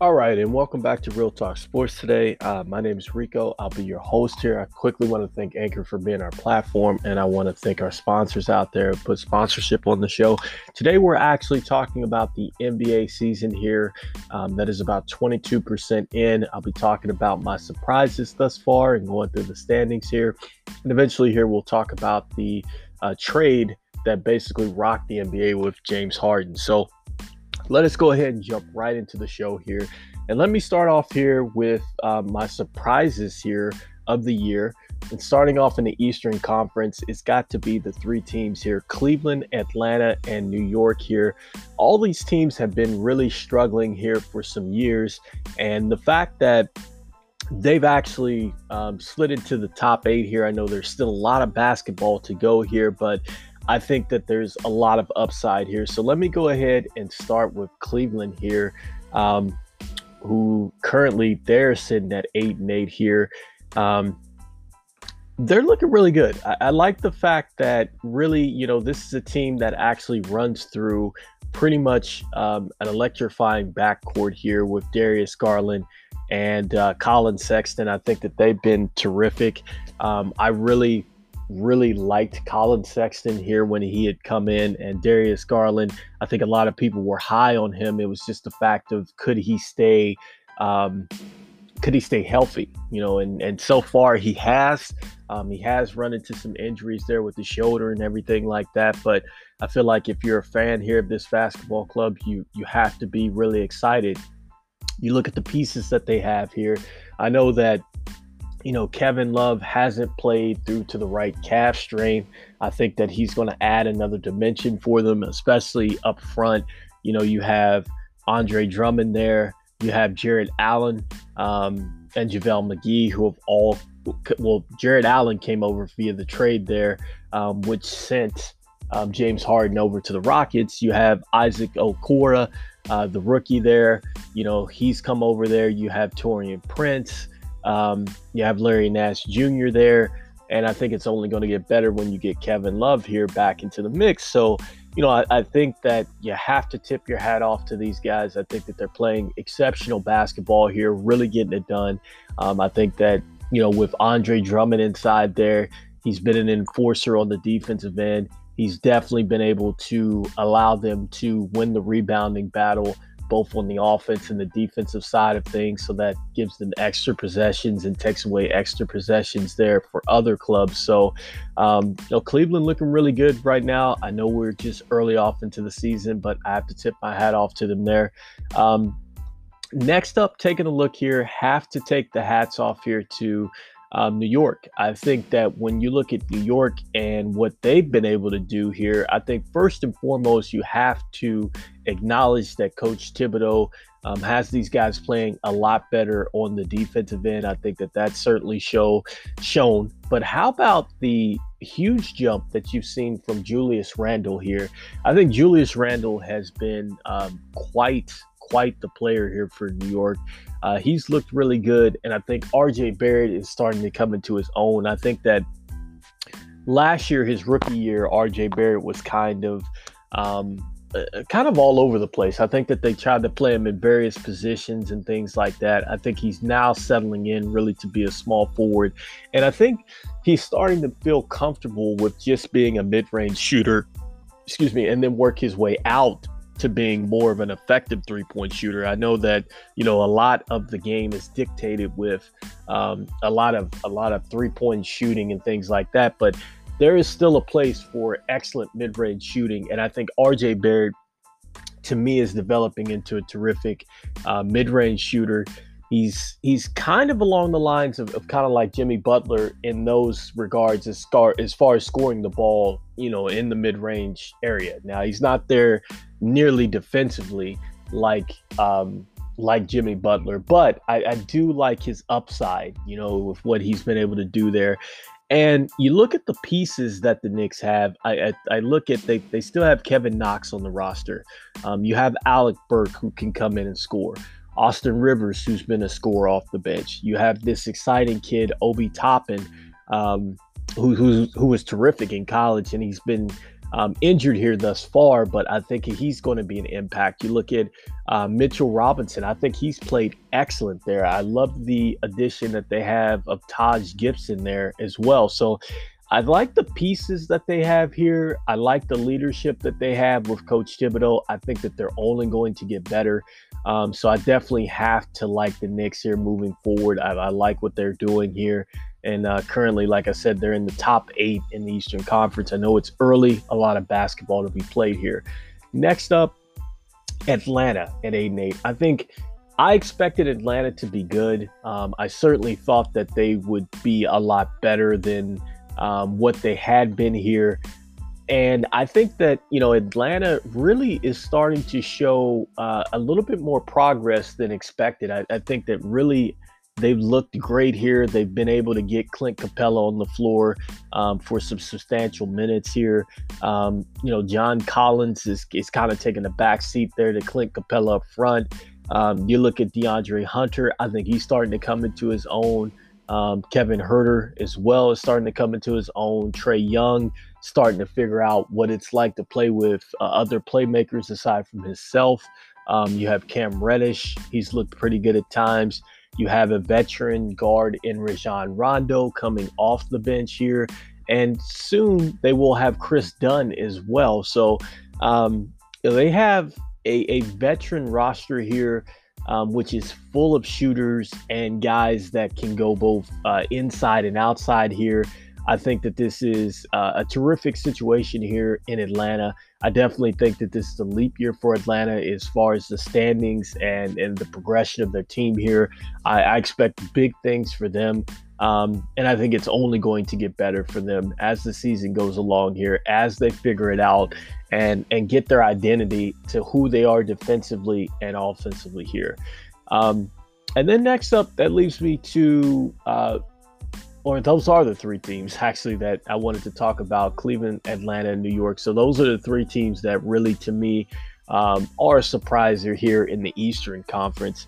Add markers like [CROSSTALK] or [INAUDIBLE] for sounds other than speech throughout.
All right, and welcome back to Real Talk Sports today. Uh, my name is Rico. I'll be your host here. I quickly want to thank Anchor for being our platform, and I want to thank our sponsors out there who put sponsorship on the show. Today, we're actually talking about the NBA season here um, that is about 22% in. I'll be talking about my surprises thus far and going through the standings here. And eventually, here, we'll talk about the uh, trade that basically rocked the NBA with James Harden. So, let us go ahead and jump right into the show here. And let me start off here with uh, my surprises here of the year. And starting off in the Eastern Conference, it's got to be the three teams here Cleveland, Atlanta, and New York here. All these teams have been really struggling here for some years. And the fact that they've actually um, slid into the top eight here, I know there's still a lot of basketball to go here, but I think that there's a lot of upside here. So let me go ahead and start with Cleveland here, um, who currently they're sitting at eight and eight here. Um, they're looking really good. I, I, like the fact that really, you know, this is a team that actually runs through pretty much um, an electrifying backcourt here with Darius Garland and uh, Collin Sexton. I think that they've been terrific. Um, I really really liked Collin Sexton here when he had come in and Darius Garland. I think a lot of people were high on him. It was just the fact of could he stay um, could he stay healthy? You know, and and so far he has. Um, he has run into some injuries there with the shoulder and everything like that. But I feel like if you're a fan here of this basketball club, you you have to be really excited. You look at the pieces that they have here. I know that you know, Kevin Love hasn't played through to the right calf strain. I think that he's going to add another dimension for them, especially up front. You know, you have Andre Drummond there, you have Jarrett Allen um, and JaVale McGee, who have all, well, Jarrett Allen came over via the trade there, um, which sent um, James Harden over to the Rockets. You have Isaac Okoro, uh, the rookie there. You know, he's come over there. You have Taurean Prince. Um, you have Larry Nance Jr. there, and I think it's only going to get better when you get Kevin Love here back into the mix. So, you know, I, I, think that you have to tip your hat off to these guys. I think that they're playing exceptional basketball here, really getting it done. Um, I think that, you know, with Andre Drummond inside there, he's been an enforcer on the defensive end. He's definitely been able to allow them to win the rebounding battle both on the offense and the defensive side of things. So that gives them extra possessions and takes away extra possessions there for other clubs. So, um, you know, Cleveland looking really good right now. I know we're just early off into the season, but I have to tip my hat off to them there. Um, next up, taking a look here, have to take the hats off here to um, New York. I think that when you look at New York and what they've been able to do here, I think first and foremost, you have to acknowledge that Coach Thibodeau um, has these guys playing a lot better on the defensive end. I think that that's certainly show shown. But how about the huge jump that you've seen from Julius Randle here? I think Julius Randle has been um, quite quite the player here for New York. Uh, he's looked really good, and I think RJ Barrett is starting to come into his own. I think that last year, his rookie year, RJ Barrett was kind of um, uh, kind of all over the place. I think that they tried to play him in various positions and things like that. I think he's now settling in really to be a small forward, and I think he's starting to feel comfortable with just being a mid-range shooter. Excuse me, and then work his way out to being more of an effective three point shooter. I know that you know a lot of the game is dictated with um, a lot of a lot of three point shooting and things like that, but there is still a place for excellent mid range shooting, and I think RJ Barrett to me is developing into a terrific uh, mid range shooter. He's he's kind of along the lines of, of kind of like Jimmy Butler in those regards as far as far as scoring the ball, you know, in the mid range area. Now he's not there nearly defensively like um, like Jimmy Butler, but I, I do like his upside, you know, with what he's been able to do there. And you look at the pieces that the Knicks have. I, I, I look at they they still have Kevin Knox on the roster. Um, you have Alec Burks who can come in and score. Austin Rivers, who's been a scorer off the bench. You have this exciting kid, Obi Toppin, um, who, who, who was terrific in college, and he's been um, injured here thus far, but I think he's going to be an impact. You look at uh, Mitchell Robinson, I think he's played excellent there. I love the addition that they have of Taj Gibson there as well. So I like the pieces that they have here. I like the leadership that they have with Coach Thibodeau. I think that they're only going to get better. Um, so I definitely have to like the Knicks here moving forward. I, I like what they're doing here. And uh, currently, like I said, they're in the top eight in the Eastern Conference. I know it's early, a lot of basketball to be played here. Next up, Atlanta at 8 and 8. I think I expected Atlanta to be good. Um, I certainly thought that they would be a lot better than um, what they had been here. And I think that, you know, Atlanta really is starting to show uh, a little bit more progress than expected. I, I, think that really they've looked great here. They've been able to get Clint Capela on the floor um, for some substantial minutes here. Um, you know, John Collins is, is kind of taking a back seat there to Clint Capela up front. Um, you look at DeAndre Hunter, I think he's starting to come into his own. Um, Kevin Huerter as well is starting to come into his own. Trae Young starting to figure out what it's like to play with uh, other playmakers aside from himself. Um, you have Cam Reddish. He's looked pretty good at times. You have a veteran guard in Rajon Rondo coming off the bench here. And soon they will have Kris Dunn as well. So um, they have a, a veteran roster here um, which is full of shooters and guys that can go both uh, inside and outside here. I think that this is uh, a terrific situation here in Atlanta. I definitely think that this is a leap year for Atlanta as far as the standings and, and the progression of their team here. I, I expect big things for them. Um, and I think it's only going to get better for them as the season goes along here, as they figure it out and and get their identity to who they are defensively and offensively here. Um, and then next up, that leaves me to, uh, or those are the three teams [LAUGHS] actually that I wanted to talk about: Cleveland, Atlanta, and New York. So those are the three teams that really, to me, um, are a surpriser here in the Eastern Conference.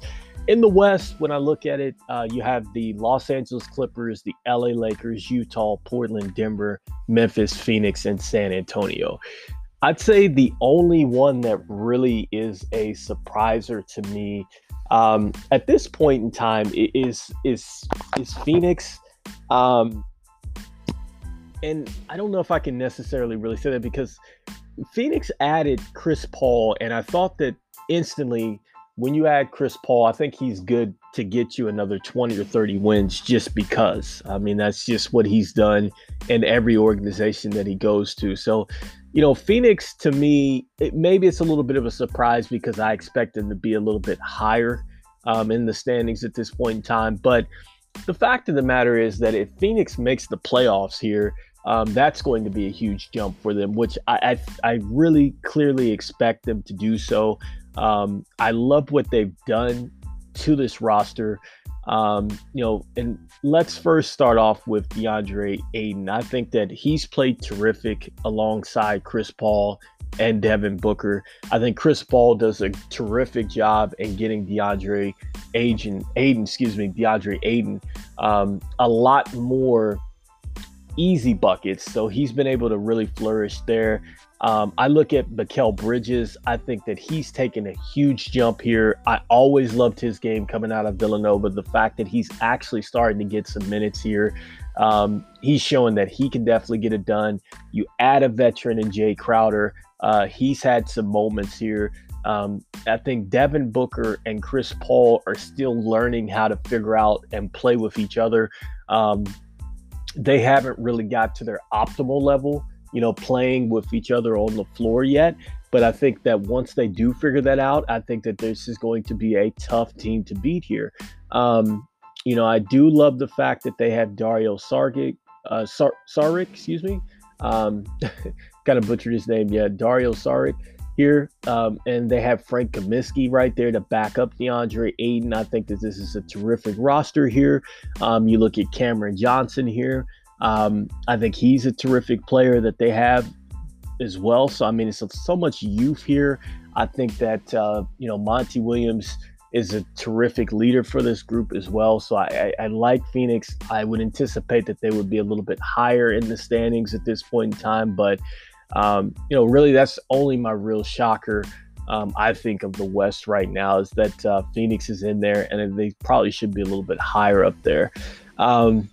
In the West, when I look at it, uh, you have the Los Angeles Clippers, the LA Lakers, Utah, Portland, Denver, Memphis, Phoenix, and San Antonio. I'd say the only one that really is a surpriser to me um, at this point in time is is is Phoenix. Um, and I don't know if I can necessarily really say that because Phoenix added Chris Paul, and I thought that instantly when you add Chris Paul, I think he's good to get you another 20 or 30 wins just because. I mean, that's just what he's done in every organization that he goes to. So you know, Phoenix to me, it, maybe it's a little bit of a surprise because I expect them to be a little bit higher um, in the standings at this point in time. But the fact of the matter is that if Phoenix makes the playoffs here, um, that's going to be a huge jump for them, which I, I, I really clearly expect them to do so. Um, I love what they've done to this roster. Um, you know, and let's first start off with DeAndre Ayton. I think that he's played terrific alongside Chris Paul and Devin Booker. I think Chris Paul does a terrific job in getting DeAndre Ayton, Ayton excuse me, DeAndre Ayton, um, a lot more easy buckets. So he's been able to really flourish there. Um, I look at Mikal Bridges. I think that he's taken a huge jump here. I always loved his game coming out of Villanova. The fact that he's actually starting to get some minutes here, um, he's showing that he can definitely get it done. You add a veteran in Jae Crowder. Uh, he's had some moments here. Um, I think Devin Booker and Chris Paul are still learning how to figure out and play with each other. Um, they haven't really got to their optimal level you know, playing with each other on the floor yet. But I think that once they do figure that out, I think that this is going to be a tough team to beat here. Um, you know, I do love the fact that they have Dario Sargic, uh, Sar- Saric, excuse me. Um, [LAUGHS] kind of butchered his name. Yeah, Dario Saric here. Um, and they have Frank Kaminsky right there to back up DeAndre Ayton. I think that this is a terrific roster here. Um, you look at Cameron Johnson here. Um, I think he's a terrific player that they have as well. So I mean, it's so much youth here. I think that uh, you know Monty Williams is a terrific leader for this group as well. So I, I, I, like Phoenix. I would anticipate that they would be a little bit higher in the standings at this point in time, but Um, you know, really, that's only my real shocker. Um, I think of the West right now is that uh, Phoenix is in there, and they probably should be a little bit higher up there. Um,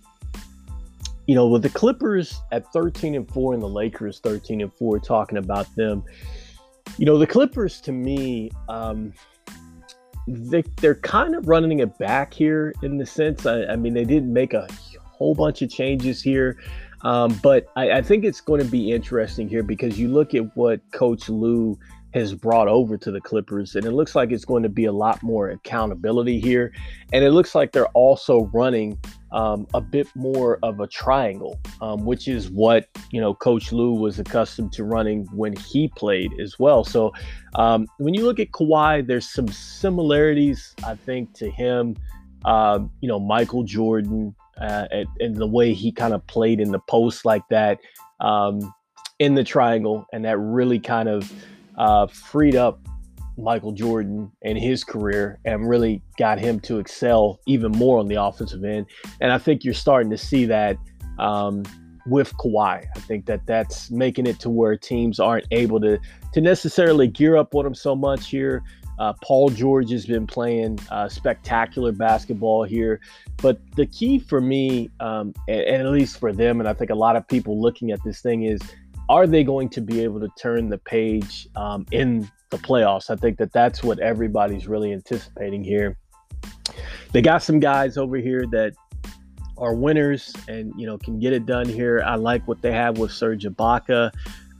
you know, with the Clippers at 13 and 4 and the Lakers 13 and 4, talking about them, you know, the Clippers to me, um, they, they're kind of running it back here in the sense. I, I mean, they didn't make a whole bunch of changes here. Um, but I, I, think it's going to be interesting here because you look at what Coach Lue has brought over to the Clippers, and it looks like it's going to be a lot more accountability here. And it looks like they're also running um, a bit more of a triangle, um, which is what you know Coach Lue was accustomed to running when he played as well. So um, when you look at Kawhi, there's some similarities, I think, to him. Uh, you know, Michael Jordan, uh, and, and, the way he kind of played in the post like that um, in the triangle, and that really kind of uh, freed up Michael Jordan and his career and really got him to excel even more on the offensive end. And I think you're starting to see that um, with Kawhi. I think that that's making it to where teams aren't able to to necessarily gear up on him so much here. Uh, Paul George has been playing uh, spectacular basketball here. But the key for me, um, and, and, at least for them, and I think a lot of people looking at this thing is, are they going to be able to turn the page um, in the playoffs? I think that that's what everybody's really anticipating here. They got some guys over here that are winners and you know can get it done here. I like what they have with Serge Ibaka,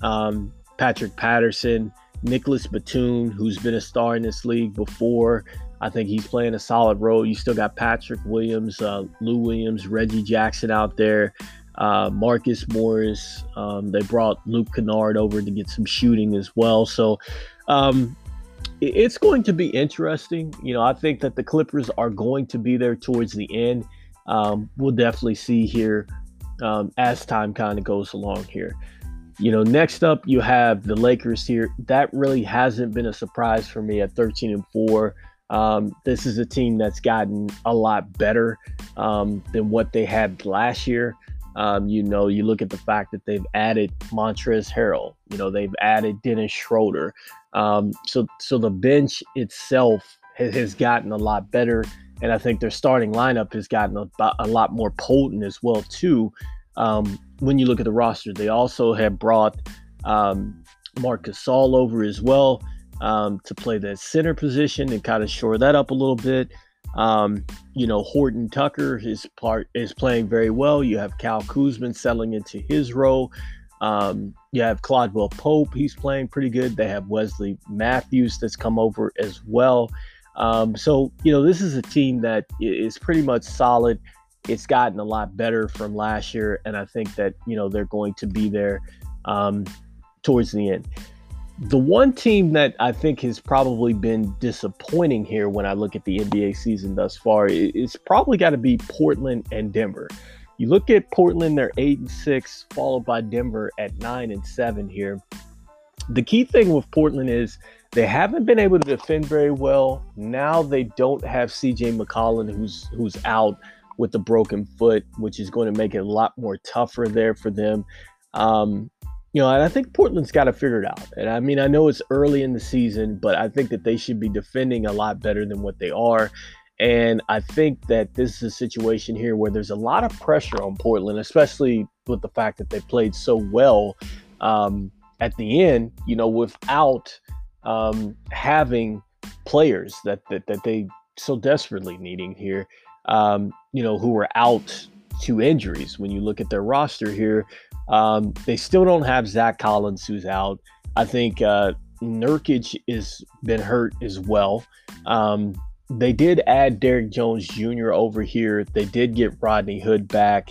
um, Patrick Patterson. Nicolas Batum, who's been a star in this league before. I think he's playing a solid role. You still got Patrick Williams, uh, Lou Williams, Reggie Jackson out there, uh, Marcus Morris. Um, they brought Luke Kennard over to get some shooting as well. So um, it's going to be interesting. You know, I think that the Clippers are going to be there towards the end. Um, we'll definitely see here um, as time kind of goes along here. You know, next up you have the Lakers here. That really hasn't been a surprise for me at 13 and 4. Um, this is a team that's gotten a lot better um, than what they had last year. Um, you know, you look at the fact that they've added Montrezl Harrell. You know, they've added Dennis Schroeder. Um, so, so the bench itself has, has, gotten a lot better, and I think their starting lineup has gotten a, a lot more potent as well too. Um, when you look at the roster, they also have brought um, Marc Gasol over as well um, to play that center position and kind of shore that up a little bit. Um, you know, Horton Tucker, his part is playing very well. You have Cal Kuzman settling into his role. Um, you have Caldwell Pope, he's playing pretty good. They have Wesley Matthews that's come over as well. Um, so, you know, this is a team that is pretty much solid it's gotten a lot better from last year, and I think that you know they're going to be there um, towards the end. The one team that I think has probably been disappointing here when I look at the NBA season thus far it's probably got to be Portland and Denver. You look at Portland; they're eight and six, followed by Denver at nine and seven here. The key thing with Portland is they haven't been able to defend very well. Now they don't have CJ McCollum, who's who's out with the broken foot, which is going to make it a lot more tougher there for them. Um, you know, and I think Portland's got to figure it out. And I mean, I know it's early in the season, but I think that they should be defending a lot better than what they are. And I think that this is a situation here where there's a lot of pressure on Portland, especially with the fact that they played so well um, at the end, you know, without um, having players that, that, that they so desperately needing here um, you know, who were out to injuries. When you look at their roster here, um, they still don't have Zach Collins, who's out. I think uh, Nurkic has been hurt as well. Um, they did add Derrick Jones Jr. over here. They did get Rodney Hood back.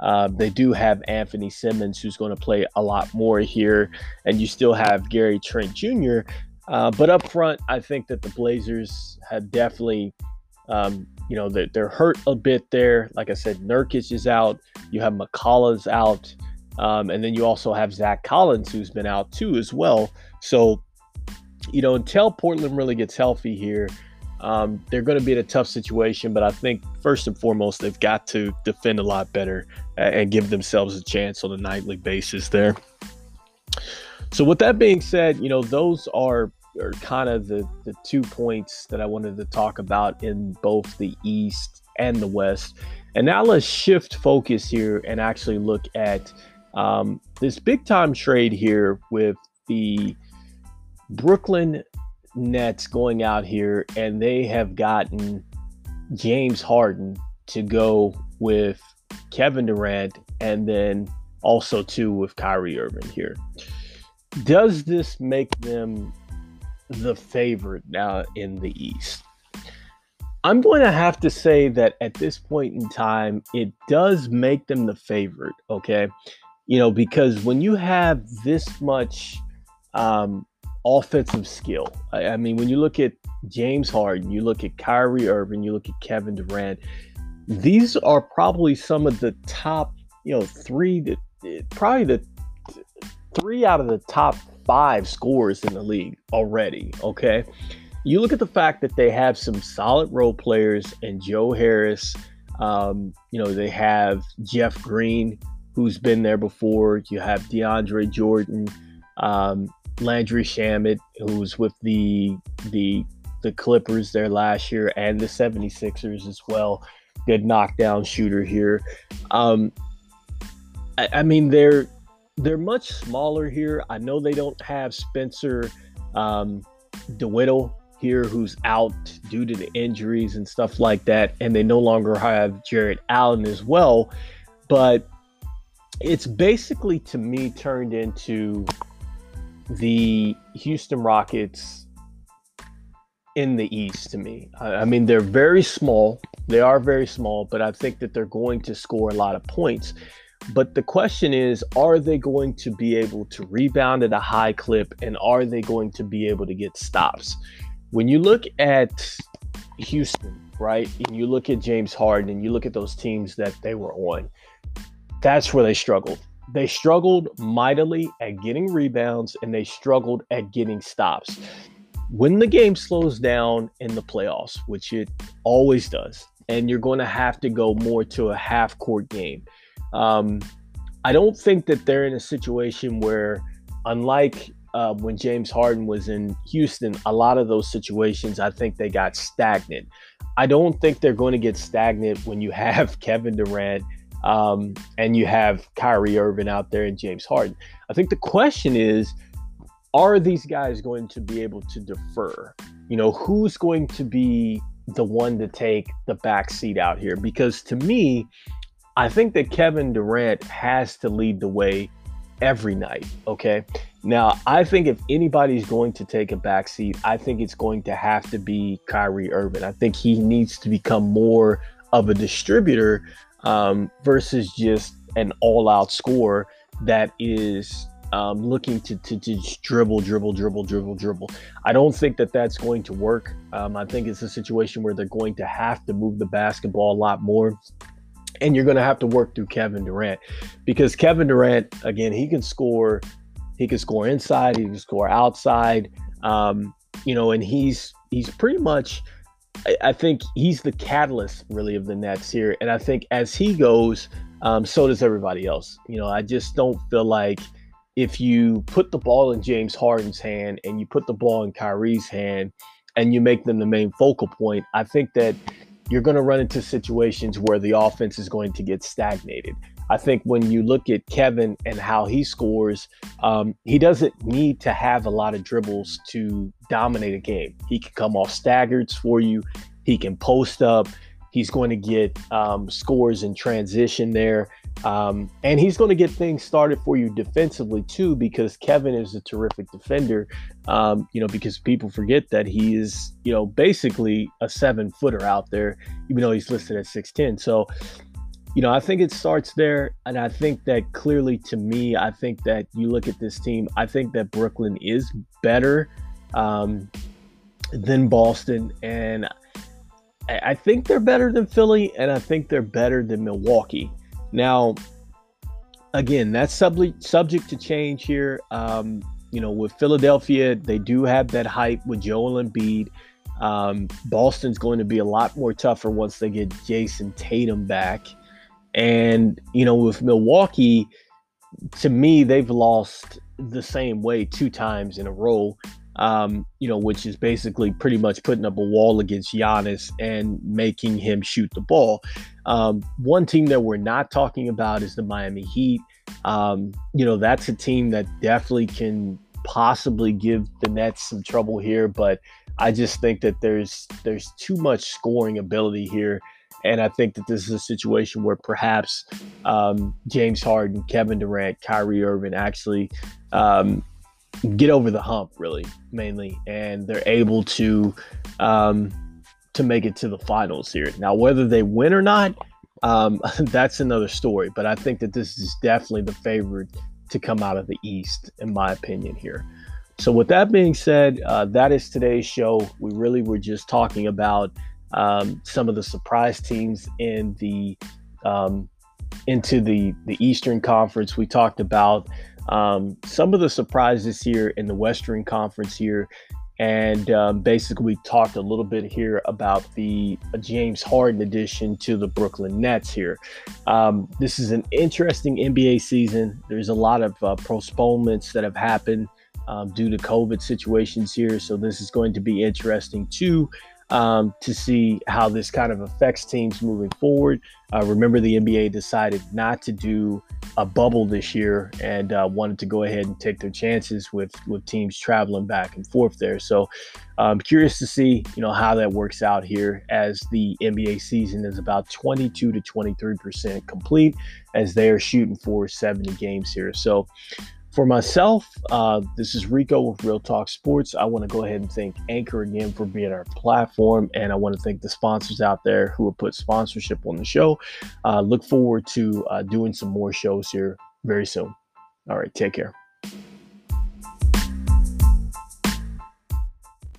Uh, they do have Anthony Simmons, who's going to play a lot more here, and you still have Gary Trent Jr. Uh, but up front, I think that the Blazers have definitely um, you know, they're, they're hurt a bit there. Like I said, Nurkic is out. You have McCullough's out. Um, and then you also have Zach Collins, who's been out too, as well. So, you know, until Portland really gets healthy here, um, they're going to be in a tough situation. But I think first and foremost, they've got to defend a lot better and give themselves a chance on a nightly basis there. So with that being said, you know, those are are kind of the, the two points that I wanted to talk about in both the East and the West. And now let's shift focus here and actually look at um, this big time trade here with the Brooklyn Nets going out here and they have gotten James Harden to go with Kevin Durant and then also too with Kyrie Irving here. Does this make them the favorite now in the East? I'm going to have to say that at this point in time, it does make them the favorite. Okay. You know, because when you have this much um, offensive skill, I, I mean, when you look at James Harden, you look at Kyrie Irving, you look at Kevin Durant, these are probably some of the top, you know, three, to, probably the three out of the top five scores in the league already. Okay. You look at the fact that they have some solid role players and Joe Harris. Um, you know, they have Jeff Green, who's been there before. You have DeAndre Jordan, um, Landry Shamet, who's with the the the Clippers there last year and the 76ers as well. Good knockdown shooter here. Um, I, I mean, they're they're much smaller here. I know they don't have Spencer um, DeWitt here, who's out due to the injuries and stuff like that, and they no longer have Jarrett Allen as well. But it's basically to me turned into the Houston Rockets in the East to me. I mean, they're very small. They are very small, but I think that they're going to score a lot of points. But the question is, are they going to be able to rebound at a high clip and are they going to be able to get stops? When you look at Houston, right, and you look at James Harden and you look at those teams that they were on, that's where they struggled. They struggled mightily at getting rebounds and they struggled at getting stops. When the game slows down in the playoffs, which it always does, and you're going to have to go more to a half court game um, I don't think that they're in a situation where, unlike uh, when James Harden was in Houston, a lot of those situations, I think they got stagnant. I don't think they're going to get stagnant when you have [LAUGHS] Kevin Durant um, and you have Kyrie Irving out there and James Harden. I think the question is, are these guys going to be able to defer? You know, who's going to be the one to take the back seat out here? Because to me, I think that Kevin Durant has to lead the way every night. Okay. Now, I think if anybody's going to take a backseat, I think it's going to have to be Kyrie Irving. I think he needs to become more of a distributor um, versus just an all out scorer that is um, looking to, to, to dribble, dribble, dribble, dribble, dribble. I don't think that that's going to work. Um, I think it's a situation where they're going to have to move the basketball a lot more and you're going to have to work through Kevin Durant because Kevin Durant, again, he can score. He can score inside. He can score outside. Um, you know, and he's he's pretty much. I, I, think he's the catalyst really of the Nets here, and I think as he goes, um, so does everybody else. You know, I just don't feel like if you put the ball in James Harden's hand and you put the ball in Kyrie's hand and you make them the main focal point, I think that you're going to run into situations where the offense is going to get stagnated. I think when you look at Kevin and how he scores, um, he doesn't need to have a lot of dribbles to dominate a game. He can come off staggers for you, he can post up, he's going to get um, scores in transition there. Um, and he's going to get things started for you defensively too, because Kevin is a terrific defender. Um, you know, because people forget that he is, you know, basically a seven footer out there, even though he's listed at 6'10. So, you know, I think it starts there. And I think that clearly to me, I think that you look at this team, I think that Brooklyn is better um, than Boston. And I think they're better than Philly, and I think they're better than Milwaukee. Now, again, that's sub- subject to change here. Um, you know, with Philadelphia, they do have that hype with Joel Embiid. Um, Boston's going to be a lot more tougher once they get Jayson Tatum back. And, you know, with Milwaukee, to me, they've lost the same way two times in a row. Um, you know, which is basically pretty much putting up a wall against Giannis and making him shoot the ball. Um, one team that we're not talking about is the Miami Heat. Um, you know, that's a team that definitely can possibly give the Nets some trouble here, but I just think that there's there's too much scoring ability here and I think that this is a situation where perhaps um, James Harden, Kevin Durant, Kyrie Irving actually um, get over the hump, really, mainly, and they're able to um, to make it to the finals here. Now, whether they win or not, um, [LAUGHS] that's another story. But I think that this is definitely the favorite to come out of the East, in my opinion, here. So, with that being said, uh, that is today's show. We really were just talking about um, some of the surprise teams in the um, into the the Eastern Conference. We talked about um, some of the surprises here in the Western Conference here, and um, basically we talked a little bit here about the James Harden addition to the Brooklyn Nets here. Um, this is an interesting NBA season. There's a lot of uh, postponements that have happened. Um, due to COVID situations here. So, this is going to be interesting too um, to see how this kind of affects teams moving forward. Uh, remember, the NBA decided not to do a bubble this year and uh, wanted to go ahead and take their chances with with teams traveling back and forth there. So, I'm um, curious to see you know how that works out here as the NBA season is about 22 to 23 percent complete as they are shooting for 70 games here. So. For myself, uh, this is Rico with Real Talk Sports. I want to go ahead and thank Anchor again for being our platform, and I want to thank the sponsors out there who have put sponsorship on the show. Uh, look forward to uh, doing some more shows here very soon. All right, take care.